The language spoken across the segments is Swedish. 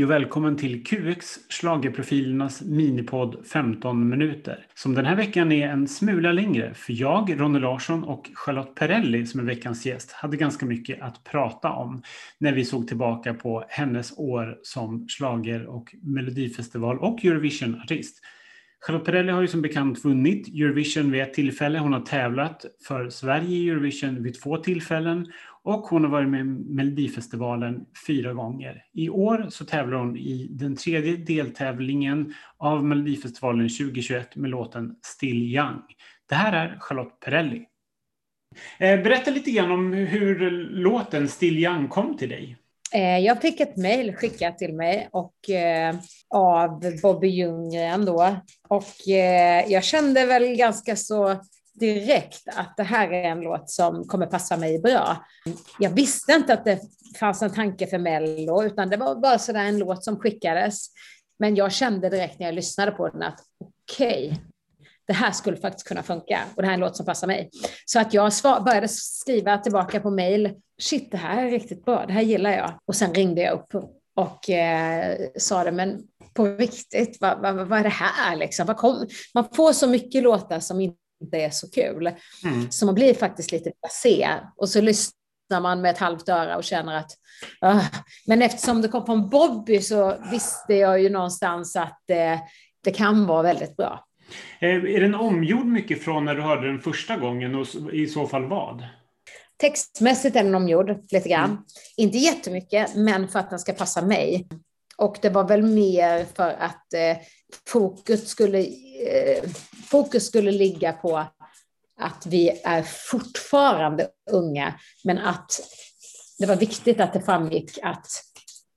Hej och välkommen till QX Schlagerprofilernas minipodd 15 minuter. Som den här veckan är en smula längre för jag, Ronny Larsson och Charlotte Perrelli som är veckans gäst hade ganska mycket att prata om när vi såg tillbaka på hennes år som slager och melodifestival och Eurovision-artist. Charlotte Perrelli har ju som bekant vunnit Eurovision vid ett tillfälle. Hon har tävlat för Sverige i Eurovision vid två tillfällen och hon har varit med i Melodifestivalen fyra gånger. I år så tävlar hon i den tredje deltävlingen av Melodifestivalen 2021 med låten Still Young. Det här är Charlotte Perrelli. Eh, berätta lite grann om hur låten Still Young kom till dig. Eh, jag fick ett mejl skickat till mig och, eh, av Bobby Ljunggren då. Och eh, jag kände väl ganska så direkt att det här är en låt som kommer passa mig bra. Jag visste inte att det fanns en tanke för Mello, utan det var bara sådär en låt som skickades. Men jag kände direkt när jag lyssnade på den att okej, okay, det här skulle faktiskt kunna funka och det här är en låt som passar mig. Så att jag började skriva tillbaka på mail, shit det här är riktigt bra, det här gillar jag. Och sen ringde jag upp och eh, sa det, men på riktigt, vad, vad, vad är det här liksom? Vad kom? Man får så mycket låtar som inte är så kul. Mm. Så man blir faktiskt lite passé och så lyssnar man med ett halvt öra och känner att uh. men eftersom det kom från Bobby så visste jag ju någonstans att eh, det kan vara väldigt bra. Eh, är den omgjord mycket från när du hörde den första gången och i så fall vad? Textmässigt är den omgjord lite grann. Mm. Inte jättemycket, men för att den ska passa mig. Och det var väl mer för att eh, fokus, skulle, eh, fokus skulle ligga på att vi är fortfarande unga, men att det var viktigt att det framgick att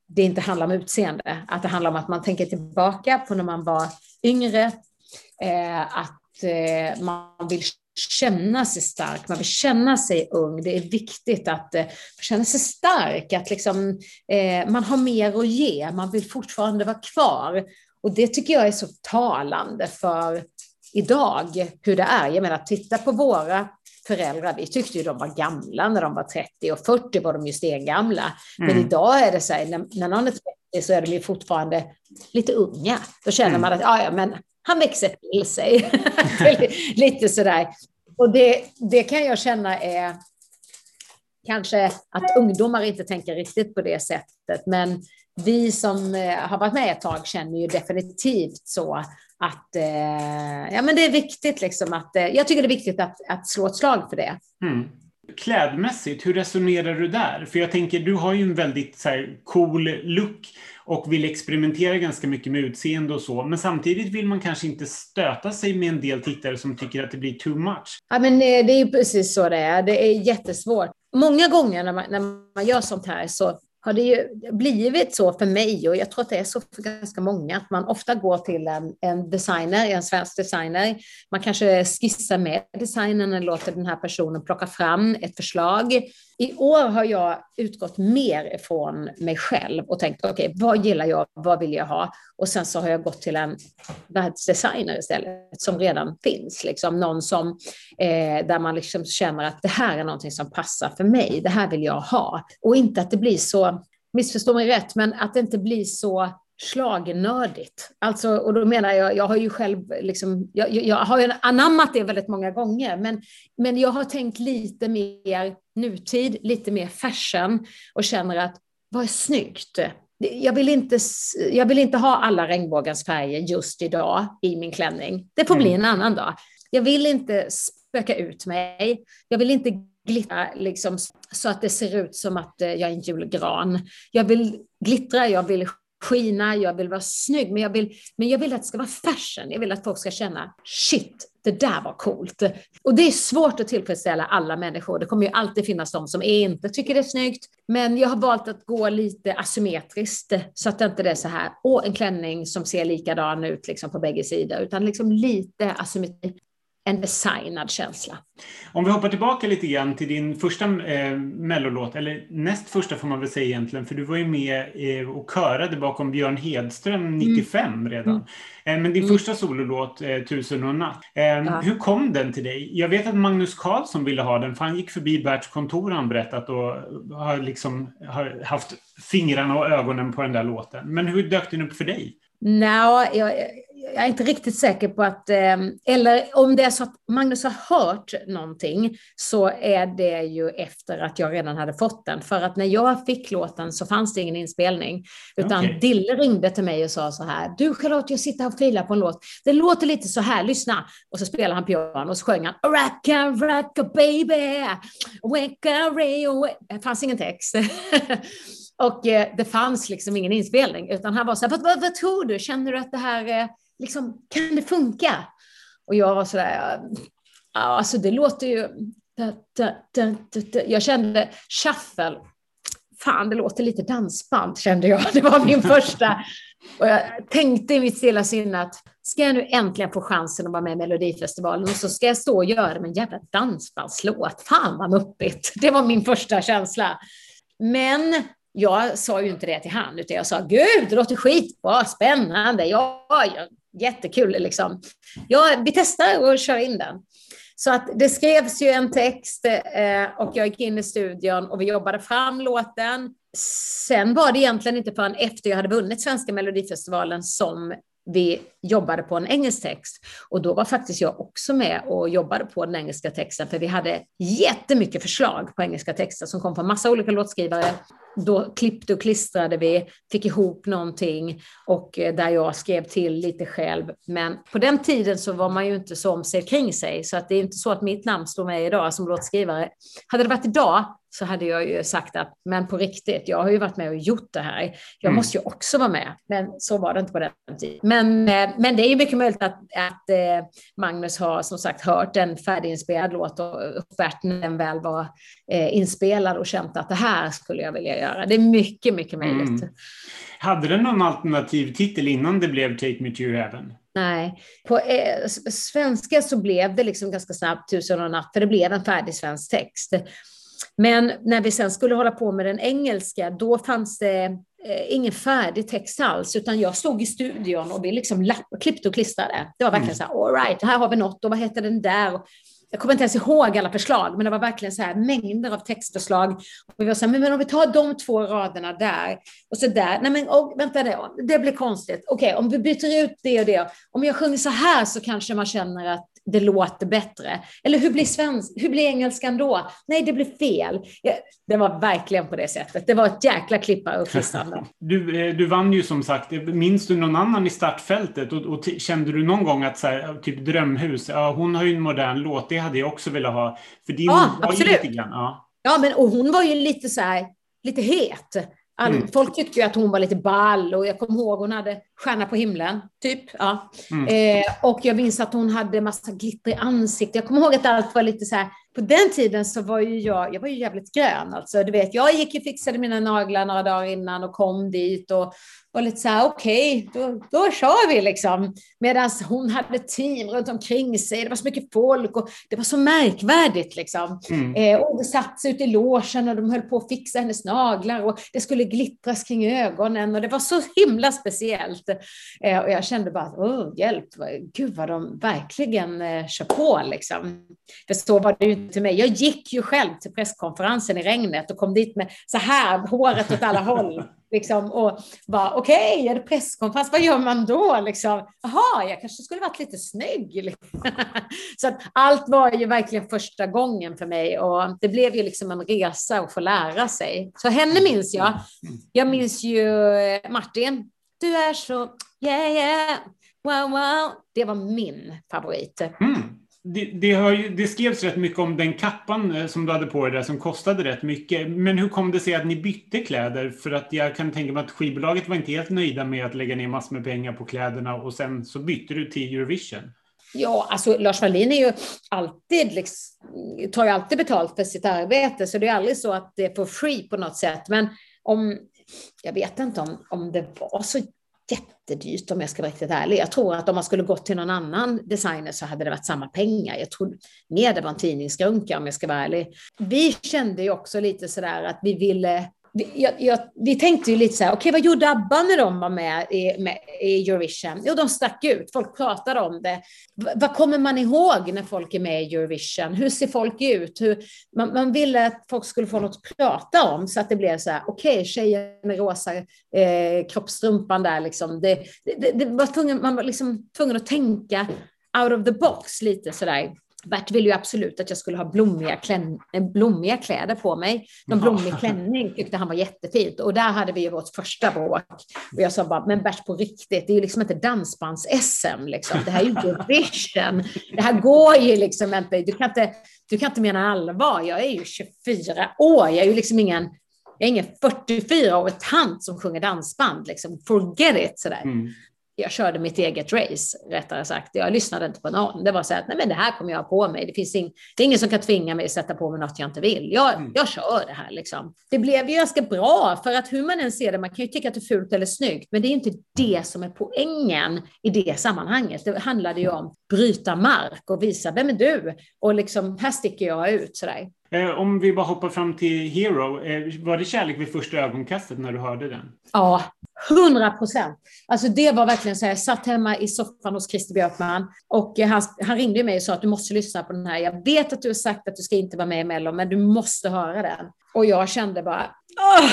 det inte handlar om utseende, att det handlar om att man tänker tillbaka på när man var yngre, eh, att eh, man vill känna sig stark, man vill känna sig ung. Det är viktigt att eh, känna sig stark, att liksom, eh, man har mer att ge, man vill fortfarande vara kvar. Och det tycker jag är så talande för idag, hur det är. Jag menar, titta på våra föräldrar, vi tyckte ju de var gamla när de var 30 och 40 var de ju stengamla. Mm. Men idag är det så här, när, när någon är 30 så är de ju fortfarande lite unga. Då känner mm. man att, ja, ja, men han växer till sig. Lite sådär. Och det, det kan jag känna är kanske att ungdomar inte tänker riktigt på det sättet. Men vi som eh, har varit med ett tag känner ju definitivt så att eh, ja, men det är viktigt. Liksom att, eh, jag tycker det är viktigt att, att slå ett slag för det. Mm. Klädmässigt, hur resonerar du där? För jag tänker, du har ju en väldigt så här, cool look och vill experimentera ganska mycket med utseende och så. Men samtidigt vill man kanske inte stöta sig med en del tittare som tycker att det blir too much. Ja, men det är ju precis så det är. Det är jättesvårt. Många gånger när man, när man gör sånt här så har det ju blivit så för mig och jag tror att det är så för ganska många att man ofta går till en, en designer, en svensk designer. Man kanske skissar med designern eller låter den här personen plocka fram ett förslag. I år har jag utgått mer ifrån mig själv och tänkt okej, okay, vad gillar jag, vad vill jag ha? Och sen så har jag gått till en världsdesigner istället som redan finns, liksom någon som eh, där man liksom känner att det här är någonting som passar för mig. Det här vill jag ha och inte att det blir så missförstå mig rätt, men att det inte blir så slagnördigt. Alltså, och då menar jag, jag har ju själv liksom, jag, jag har ju anammat det väldigt många gånger, men, men jag har tänkt lite mer nutid, lite mer fashion och känner att vad är snyggt? Jag vill, inte, jag vill inte ha alla regnbågens färger just idag i min klänning. Det får mm. bli en annan dag. Jag vill inte spöka ut mig. Jag vill inte glittra liksom, så att det ser ut som att eh, jag är en julgran. Jag vill glittra, jag vill skina, jag vill vara snygg, men jag vill, men jag vill att det ska vara fashion. Jag vill att folk ska känna, shit, det där var coolt. Och det är svårt att tillfredsställa alla människor. Det kommer ju alltid finnas de som inte tycker det är snyggt. Men jag har valt att gå lite asymmetriskt så att det inte är så här, åh, en klänning som ser likadan ut liksom på bägge sidor, utan liksom lite asymmetri en designad känsla. Om vi hoppar tillbaka lite grann till din första eh, mellolåt, eller näst första får man väl säga egentligen, för du var ju med eh, och körade bakom Björn Hedström 95 mm. redan. Mm. Eh, men din mm. första sololåt, eh, Tusen och en natt, eh, ja. hur kom den till dig? Jag vet att Magnus Karlsson ville ha den, för han gick förbi Berts kontor han berättat och har, liksom, har haft fingrarna och ögonen på den där låten. Men hur dök den upp för dig? Nej, jag, jag är inte riktigt säker på att, eh, eller om det är så att Magnus har hört någonting så är det ju efter att jag redan hade fått den. För att när jag fick låten så fanns det ingen inspelning. Utan okay. Dille ringde till mig och sa så här, du Charlotte, jag sitter och filar på en låt. Det låter lite så här, lyssna. Och så spelade han piano och så sjöng han, racka, racka baby, wake ray, Det fanns ingen text. Och eh, det fanns liksom ingen inspelning, utan han var så här, vad, vad, vad, tror du? Känner du att det här, eh, liksom, kan det funka? Och jag var sådär, ja, alltså det låter ju... Da, da, da, jag kände shuffle, fan det låter lite dansband kände jag. Det var min första. Och jag tänkte i mitt stilla sinne att ska jag nu äntligen få chansen att vara med i Melodifestivalen och så ska jag stå och göra med en jävla dansbandslåt. Fan vad muppigt. Det var min första känsla. Men jag sa ju inte det till han, utan jag sa gud, det låter skitbra, spännande, ja, jag jättekul liksom. Ja, vi testar och kör in den. Så att det skrevs ju en text eh, och jag gick in i studion och vi jobbade fram låten. Sen var det egentligen inte förrän efter jag hade vunnit Svenska Melodifestivalen som vi jobbade på en engelsk text. Och då var faktiskt jag också med och jobbade på den engelska texten, för vi hade jättemycket förslag på engelska texter som kom från massa olika låtskrivare då klippte och klistrade vi, fick ihop någonting och eh, där jag skrev till lite själv. Men på den tiden så var man ju inte så om sig kring sig, så att det är inte så att mitt namn står med idag som låtskrivare. Hade det varit idag så hade jag ju sagt att, men på riktigt, jag har ju varit med och gjort det här. Jag mm. måste ju också vara med. Men så var det inte på den tiden. Men, eh, men det är ju mycket möjligt att, att eh, Magnus har som sagt hört en färdiginspelad låt och uppvärt när den väl var inspelad och känt att det här skulle jag vilja göra. Det är mycket, mycket möjligt. Mm. Hade den någon alternativ titel innan det blev Take Me To Heaven? Nej, på eh, svenska så blev det liksom ganska snabbt Tusen och natt, för det blev en färdig svensk text. Men när vi sen skulle hålla på med den engelska, då fanns det eh, ingen färdig text alls, utan jag stod i studion och vi liksom lapp, klippte och klistrade. Det var verkligen mm. så här, all right, här har vi något och vad heter den där? Och jag kommer inte ens ihåg alla förslag, men det var verkligen så här mängder av textförslag. Och vi var så här, men om vi tar de två raderna där och så där. Nej, men oh, vänta, det, det blir konstigt. Okej, okay, om vi byter ut det och det. Om jag sjunger så här så kanske man känner att det låter bättre. Eller hur blir, svensk, hur blir engelskan då? Nej, det blir fel. Ja, det var verkligen på det sättet. Det var ett jäkla klippa och klistrande. Du, eh, du vann ju som sagt. Minns du någon annan i startfältet? Och, och kände du någon gång att så här, typ Drömhus, ja, hon har ju en modern låt, det hade jag också velat ha. För din ja, absolut. Lite grann, ja. ja, men och hon var ju lite så här, lite het. Mm. Folk tyckte ju att hon var lite ball och jag kommer ihåg hon hade stjärna på himlen, typ. Ja. Mm. Eh, och jag minns att hon hade massa glitter i ansiktet. Jag kommer ihåg att allt var lite så här. På den tiden så var ju jag, jag var ju jävligt grön alltså. Du vet, jag gick och fixade mina naglar några dagar innan och kom dit och var lite så här, okej, okay, då, då kör vi liksom. Medan hon hade team runt omkring sig, det var så mycket folk och det var så märkvärdigt liksom. Mm. Eh, och det satt sig ute i logen och de höll på att fixa hennes naglar och det skulle glittras kring ögonen och det var så himla speciellt. Eh, och jag kände bara, oh, hjälp, gud vad de verkligen eh, kör på liksom. För så var det ju inte mig. Jag gick ju själv till presskonferensen i regnet och kom dit med så här, håret åt alla håll. Liksom, och bara, okej, okay, är det presskonferens, vad gör man då? Liksom, Jaha, jag kanske skulle varit lite snygg. så att allt var ju verkligen första gången för mig och det blev ju liksom en resa att få lära sig. Så henne minns jag. Jag minns ju eh, Martin. Du är så, yeah, yeah, wow, wow. Det var min favorit. Mm det, det, ju, det, skrevs rätt mycket om den kappan eh, som du hade på dig där som kostade rätt mycket. Men hur kom det sig att ni bytte kläder? För att jag kan tänka mig att skivbolaget var inte helt nöjda med att lägga ner massor med pengar på kläderna och sen så bytte du till Eurovision. Ja, alltså Lars Wallin är ju alltid, liksom, tar ju alltid betalt för sitt arbete, så det är aldrig så att det är på free på något sätt. Men om, jag vet inte om, om det var så jättedyrt om jag ska vara riktigt ärlig. Jag tror att om man skulle gått till någon annan designer så hade det varit samma pengar. Jag tror mer det var en tidningsgrunka om jag ska vara ärlig. Vi kände ju också lite sådär att vi ville jag, jag, vi tänkte ju lite så här, okej okay, vad gjorde ABBA när de var med i, med i Eurovision? Jo, de stack ut, folk pratade om det. V vad kommer man ihåg när folk är med i Eurovision? Hur ser folk ut? Hur, man, man ville att folk skulle få något att prata om så att det blev så här, okej, okay, tjejen med rosa eh, kroppstrumpan där liksom. Det, det, det var tvungen, man var liksom tvungen att tänka out of the box lite sådär. Bert ville ju absolut att jag skulle ha blommiga, klän, eh, blommiga kläder på mig. Någon blommig klänning tyckte han var jättefint. Och där hade vi ju vårt första bråk. Och jag sa bara, men Bert på riktigt, det är ju liksom inte dansbands-SM. Liksom. Det här är ju Eurovision. Det här går ju liksom inte. Du kan inte, du kan inte mena allvar. Jag är ju 24 år. Jag är ju liksom ingen, jag är ingen 44-årig tant som sjunger dansband. Liksom. Forget it. Sådär. Mm jag körde mitt eget race, rättare sagt. Jag lyssnade inte på någon. Det var så att, nej men det här kommer jag ha på mig. Det finns ing, det är ingen som kan tvinga mig att sätta på mig något jag inte vill. Jag, mm. jag kör det här liksom. Det blev ju ganska bra, för att hur man än ser det, man kan ju tycka att det är fult eller snyggt, men det är inte det som är poängen i det sammanhanget. Det handlade ju om bryta mark och visa, vem är du? Och liksom, här sticker jag ut sådär. Eh, om vi bara hoppar fram till Hero, eh, var det kärlek vid första ögonkastet när du hörde den? Ja, hundra procent. Alltså det var verkligen så här, jag satt hemma i soffan hos Christer Björkman och han, han ringde mig och sa att du måste lyssna på den här. Jag vet att du har sagt att du ska inte vara med i Mello, men du måste höra den. Och jag kände bara, åh,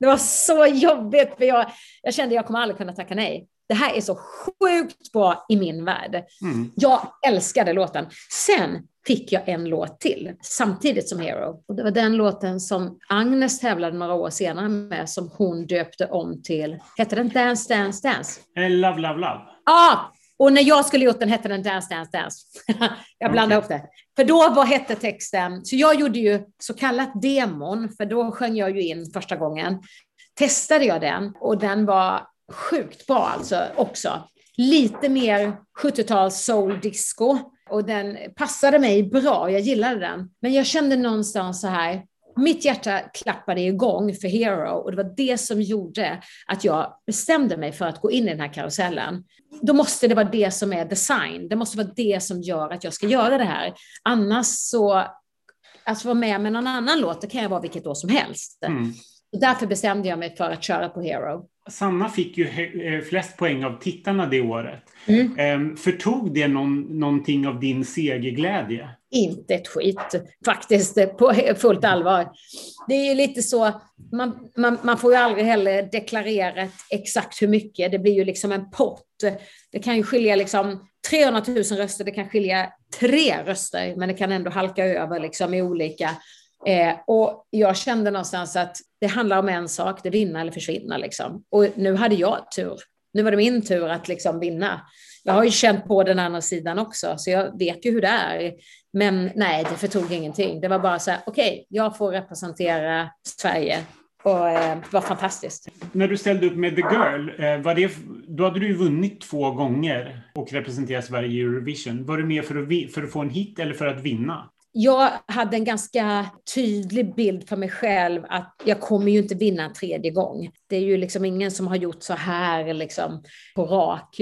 det var så jobbigt, för jag, jag kände att jag kommer aldrig kunna tacka nej. Det här är så sjukt bra i min värld. Mm. Jag älskade låten. Sen fick jag en låt till samtidigt som Hero. Och det var den låten som Agnes tävlade några år senare med som hon döpte om till, hette den Dance Dance Dance? Eh, love Love Love. Ja, ah, och när jag skulle gjort den hette den Dance Dance Dance. jag blandade okay. ihop det. För då var hette texten, så jag gjorde ju så kallat demon, för då sjöng jag ju in första gången. Testade jag den och den var sjukt bra alltså också. Lite mer 70-tals soul disco och den passade mig bra, jag gillade den. Men jag kände någonstans så här, mitt hjärta klappade igång för Hero och det var det som gjorde att jag bestämde mig för att gå in i den här karusellen. Då måste det vara det som är design. Det måste vara det som gör att jag ska göra det här. Annars så, att vara med med någon annan låt, det kan jag vara vilket år som helst. Mm. därför bestämde jag mig för att köra på Hero. Sanna fick ju eh, flest poäng av tittarna det året. Mm. Ehm, förtog det någon, någonting av din segerglädje? Inte ett skit, faktiskt, på fullt allvar. Det är ju lite så, man, man, man får ju aldrig heller deklarera exakt hur mycket. Det blir ju liksom en pott. Det kan ju skilja liksom 300 000 röster, det kan skilja tre röster, men det kan ändå halka över liksom i olika Eh, och jag kände någonstans att det handlar om en sak, det är vinna eller försvinna. Liksom. Och nu hade jag tur. Nu var det min tur att liksom vinna. Jag har ju känt på den andra sidan också, så jag vet ju hur det är. Men nej, det förtog ingenting. Det var bara så här, okej, okay, jag får representera Sverige. Och eh, det var fantastiskt. När du ställde upp med The Girl, eh, var det, då hade du ju vunnit två gånger och representerat Sverige i Eurovision. Var det mer för att, för att få en hit eller för att vinna? Jag hade en ganska tydlig bild för mig själv att jag kommer ju inte vinna en tredje gång. Det är ju liksom ingen som har gjort så här liksom på rak.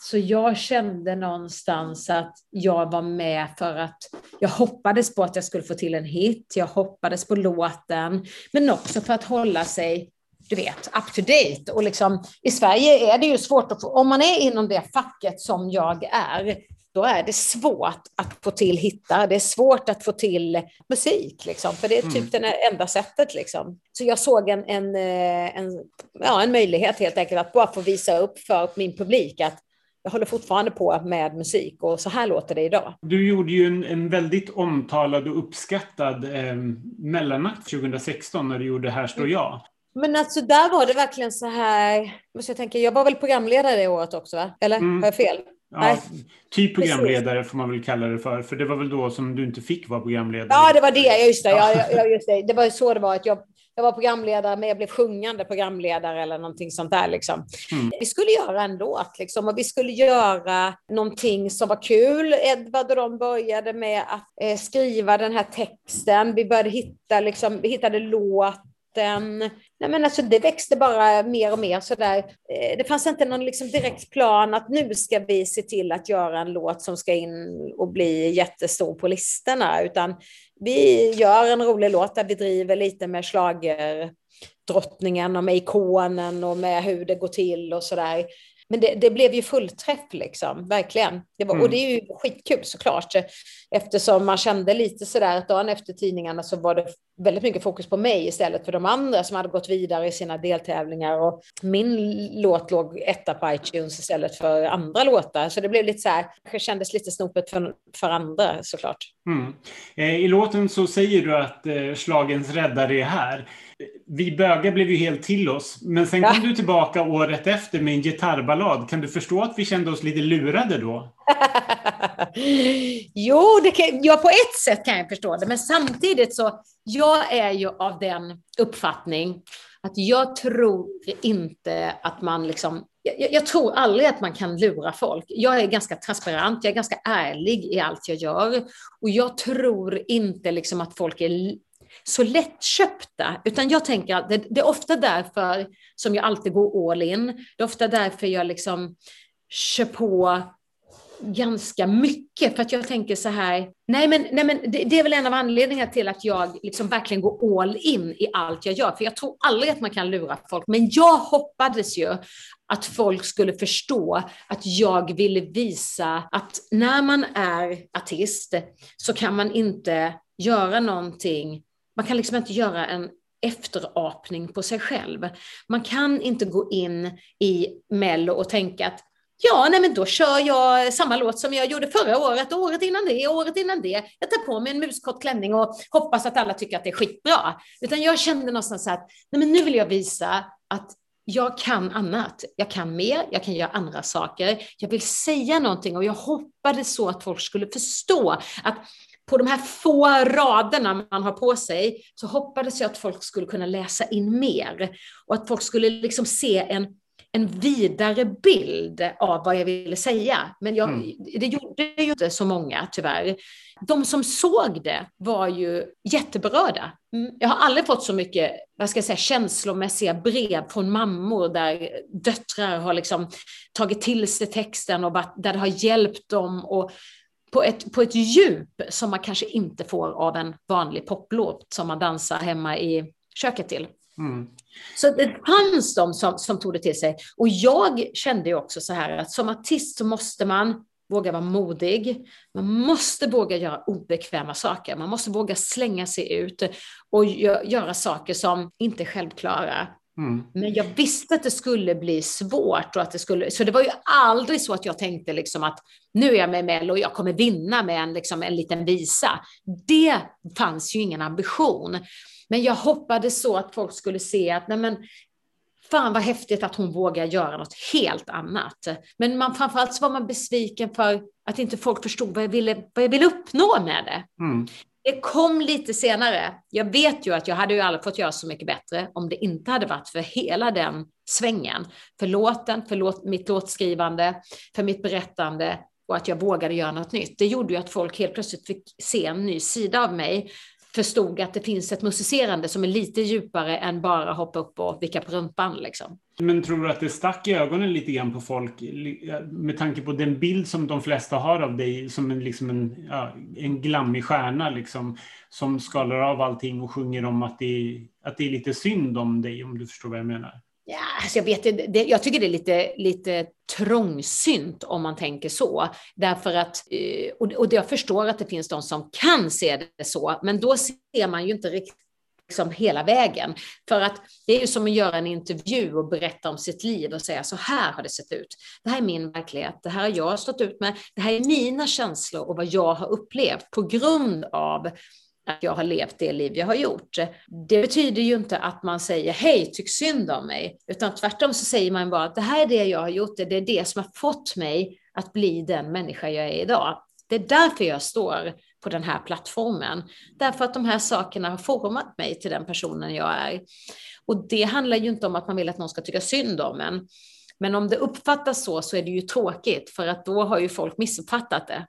Så jag kände någonstans att jag var med för att jag hoppades på att jag skulle få till en hit. Jag hoppades på låten, men också för att hålla sig du vet, up to date. Och liksom, I Sverige är det ju svårt att få, om man är inom det facket som jag är, då är det svårt att få till hittar. Det är svårt att få till musik, liksom, för det är typ mm. det enda sättet. Liksom. Så jag såg en, en, eh, en, ja, en möjlighet helt enkelt att bara få visa upp för min publik att jag håller fortfarande på med musik och så här låter det idag. Du gjorde ju en, en väldigt omtalad och uppskattad eh, mellanakt 2016 när du gjorde Här står jag. Men alltså där var det verkligen så här, jag tänka, jag var väl programledare det året också, va? eller mm. har jag fel? Ja, typ programledare får man väl kalla det för, för det var väl då som du inte fick vara programledare? Ja, det var det, just det. Ja, ja, just det. det var så det var, att jag, jag var programledare, men jag blev sjungande programledare eller någonting sånt där. Liksom. Mm. Vi skulle göra en låt liksom, och vi skulle göra någonting som var kul. Edvard och de började med att eh, skriva den här texten. Vi började hitta, liksom, vi hittade låt låten, nej men alltså det växte bara mer och mer sådär. Eh, det fanns inte någon liksom direkt plan att nu ska vi se till att göra en låt som ska in och bli jättestor på listorna, utan vi gör en rolig låt där vi driver lite med slager drottningen och med ikonen och med hur det går till och sådär. Men det, det, blev ju fullträff liksom, verkligen. Det var, mm. Och det är ju skitkul såklart, eftersom man kände lite sådär att dagen efter tidningarna så var det väldigt mycket fokus på mig istället för de andra som hade gått vidare i sina deltävlingar och min låt låg etta på iTunes istället för andra låtar. Så det blev lite så här, det kändes lite snopet för, för andra såklart. Mm. Eh, I låten så säger du att eh, slagens räddare är här vi bögar blev ju helt till oss. Men sen kom ja. du tillbaka året efter med en gitarrballad. Kan du förstå att vi kände oss lite lurade då? jo, det kan, ja, på ett sätt kan jag förstå det. Men samtidigt så, jag är ju av den uppfattning att jag tror inte att man liksom jag, jag, tror aldrig att man kan lura folk. Jag är ganska transparent, jag är ganska ärlig i allt jag gör. Och jag tror inte liksom att folk är så lättköpta, utan jag tänker att det, det, är ofta därför som jag alltid går all in. Det är ofta därför jag liksom kör på ganska mycket för att jag tänker så här, nej men, nej men det, det är väl en av anledningarna till att jag liksom verkligen går all in i allt jag gör, för jag tror aldrig att man kan lura folk, men jag hoppades ju att folk skulle förstå att jag ville visa att när man är artist så kan man inte göra någonting man kan liksom inte göra en efterapning på sig själv. Man kan inte gå in i Mello och tänka att ja, nej men då kör jag samma låt som jag gjorde förra året, året innan det, året innan det. Jag tar på mig en muskort klänning och hoppas att alla tycker att det är skitbra. Utan jag kände någonstans att nej men nu vill jag visa att jag kan annat. Jag kan mer, jag kan göra andra saker. Jag vill säga någonting och jag hoppades så att folk skulle förstå att på de här få raderna man har på sig så hoppades jag att folk skulle kunna läsa in mer och att folk skulle liksom se en, en vidare bild av vad jag ville säga. Men jag, mm. det gjorde ju inte så många tyvärr. De som såg det var ju jätteberörda. Mm. Jag har aldrig fått så mycket vad ska jag säga, känslomässiga brev från mammor där döttrar har liksom tagit till sig texten och där det har hjälpt dem. Och på ett, på ett djup som man kanske inte får av en vanlig poplåt som man dansar hemma i köket till. Mm. Så det fanns de som, som tog det till sig. Och jag kände ju också så här att som artist så måste man våga vara modig. Man måste våga göra obekväma saker. Man måste våga slänga sig ut och göra saker som inte är självklara. Mm. Men jag visste att det skulle bli svårt och att det skulle, så det var ju aldrig så att jag tänkte liksom att nu är jag med Mello och jag kommer vinna med en, liksom en liten visa. Det fanns ju ingen ambition. Men jag hoppades så att folk skulle se att nej men, fan vad häftigt att hon vågar göra något helt annat. Men man, framförallt så var man besviken för att inte folk förstod vad jag ville, vad jag ville uppnå med det. Mm. Det kom lite senare. Jag vet ju att jag hade ju aldrig fått göra så mycket bättre om det inte hade varit för hela den svängen. För låten, för låt, mitt låtskrivande, för mitt berättande och att jag vågade göra något nytt. Det gjorde ju att folk helt plötsligt fick se en ny sida av mig förstod att det finns ett musicerande som är lite djupare än bara hoppa upp och vicka på rumpan. Liksom. Men tror du att det stack i ögonen lite grann på folk med tanke på den bild som de flesta har av dig som en, liksom en, ja, en glammig stjärna liksom, som skalar av allting och sjunger om att det, att det är lite synd om dig, om du förstår vad jag menar? Ja, alltså jag, vet, det, jag tycker det är lite, lite trångsynt om man tänker så. Därför att, eh, och jag förstår att det finns de som kan se det så, men då ser man ju inte riktigt liksom hela vägen. För att det är ju som att göra en intervju och berätta om sitt liv och säga så här har det sett ut. Det här är min verklighet. Det här har jag stått ut med. Det här är mina känslor och vad jag har upplevt på grund av att jag har levt det liv jag har gjort. Det betyder ju inte att man säger hej, tyck synd om mig, utan tvärtom så säger man bara att det här är det jag har gjort, det är det som har fått mig att bli den människa jag är idag. Det är därför jag står på den här plattformen. Därför att de här sakerna har format mig till den personen jag är. Och det handlar ju inte om att man vill att någon ska tycka synd om en. Men om det uppfattas så, så är det ju tråkigt, för att då har ju folk missuppfattat det.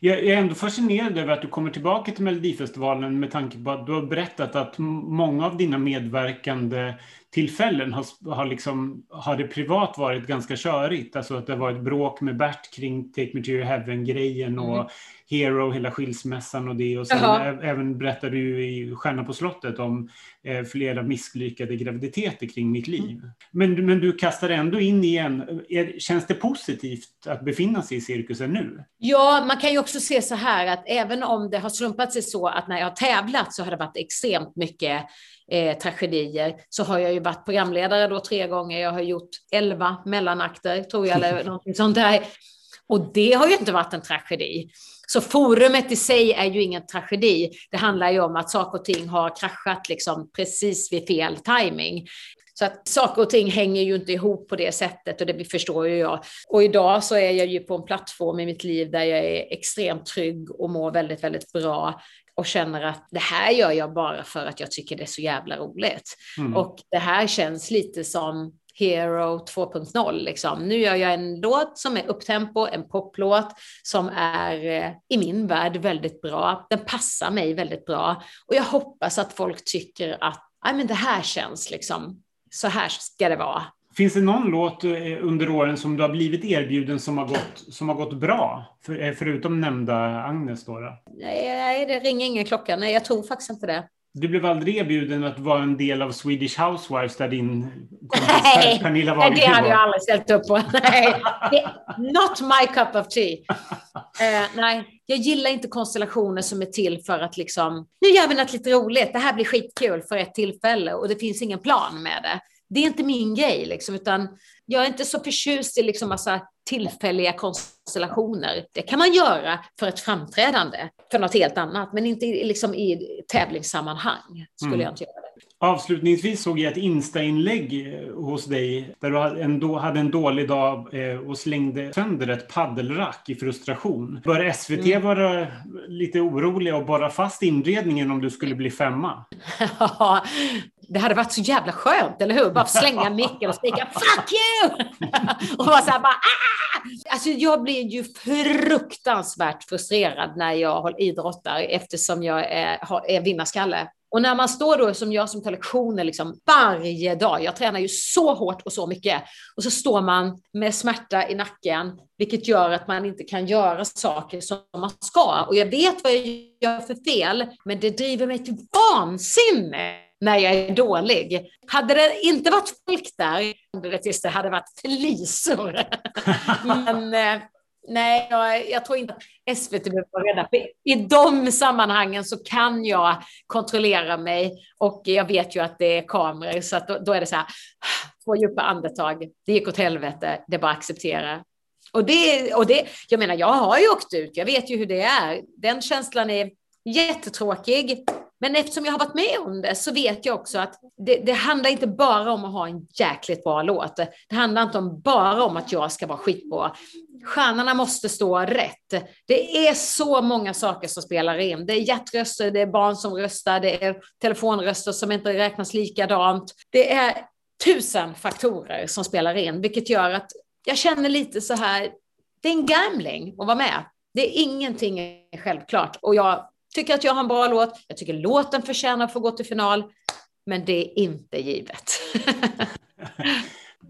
Jag är ändå fascinerad över att du kommer tillbaka till Melodifestivalen med tanke på att du har berättat att många av dina medverkande tillfällen har, har, liksom, har det privat varit ganska körigt. Alltså att det har varit bråk med Bert kring Take Me To Your Heaven-grejen och mm. Hero, hela skilsmässan och det. Och sen även berättade du i Stjärna på slottet om eh, flera misslyckade graviditeter kring mitt liv. Mm. Men, men du kastar ändå in igen. Är, känns det positivt att befinna sig i cirkusen nu? Ja, man kan ju också se så här att även om det har slumpat sig så att när jag har tävlat så har det varit extremt mycket eh, tragedier så har jag ju varit programledare då tre gånger. Jag har gjort elva mellanakter tror jag eller någonting sånt där. Och det har ju inte varit en tragedi. Så forumet i sig är ju ingen tragedi. Det handlar ju om att saker och ting har kraschat liksom precis vid fel timing. Så att saker och ting hänger ju inte ihop på det sättet och det förstår ju jag. Och idag så är jag ju på en plattform i mitt liv där jag är extremt trygg och mår väldigt, väldigt bra och känner att det här gör jag bara för att jag tycker det är så jävla roligt. Mm. Och det här känns lite som Hero 2.0. Liksom. Nu gör jag en låt som är upptempo, en poplåt som är eh, i min värld väldigt bra. Den passar mig väldigt bra och jag hoppas att folk tycker att men det här känns liksom, så här ska det vara. Finns det någon låt eh, under åren som du har blivit erbjuden som har gått, som har gått bra? För, eh, förutom nämnda Agnes då, då? Nej, det ringer ingen klocka. Nej, jag tror faktiskt inte det. Du blev aldrig erbjuden att vara en del av Swedish Housewives där din kompis nej, Pernilla Wahlgren Nej, det hade jag aldrig ställt upp på. Nej, not my cup of tea. Uh, nej, jag gillar inte konstellationer som är till för att liksom, nu gör vi något lite roligt, det här blir skitkul för ett tillfälle och det finns ingen plan med det det är inte min grej, liksom, utan jag är inte så förtjust i liksom massa tillfälliga konstellationer. Det kan man göra för ett framträdande, för något helt annat, men inte liksom i tävlingssammanhang skulle mm. jag inte göra det. Avslutningsvis såg jag ett Insta-inlägg eh, hos dig där du hade en dålig dag eh, och slängde sönder ett paddelrack i frustration. Bör SVT mm. vara lite oroliga och bara fast inredningen om du skulle bli femma? det hade varit så jävla skönt, eller hur? Bara slänga micken och skrika ”fuck you” och vara så här bara ”ah!” Alltså jag blir ju fruktansvärt frustrerad när jag idrottar eftersom jag är, är vinnarskalle. Och när man står då som jag som tar lektioner liksom varje dag, jag tränar ju så hårt och så mycket, och så står man med smärta i nacken, vilket gör att man inte kan göra saker som man ska. Och jag vet vad jag gör för fel, men det driver mig till vansinne när jag är dålig. Hade det inte varit folk där, det tills det hade varit flisor. Men eh, nej, jag, jag, tror inte att SVT behöver vara rädda. I de sammanhangen så kan jag kontrollera mig och jag vet ju att det är kameror så att då, då är det så här, två djupa andetag, det gick åt helvete, det är bara att acceptera. Och det, och det, jag menar, jag har ju åkt ut, jag vet ju hur det är. Den känslan är jättetråkig. Men eftersom jag har varit med om det så vet jag också att det, det, handlar inte bara om att ha en jäkligt bra låt. Det handlar inte om bara om att jag ska vara skitbra. Stjärnorna måste stå rätt. Det är så många saker som spelar in. Det är hjärtröster, det är barn som röstar, det är telefonröster som inte räknas likadant. Det är tusen faktorer som spelar in, vilket gör att jag känner lite så här, det är en gambling att vara med. Det är ingenting är självklart och jag tycker att jag har en bra låt. Jag tycker låten förtjänar att få gå till final, men det är inte givet.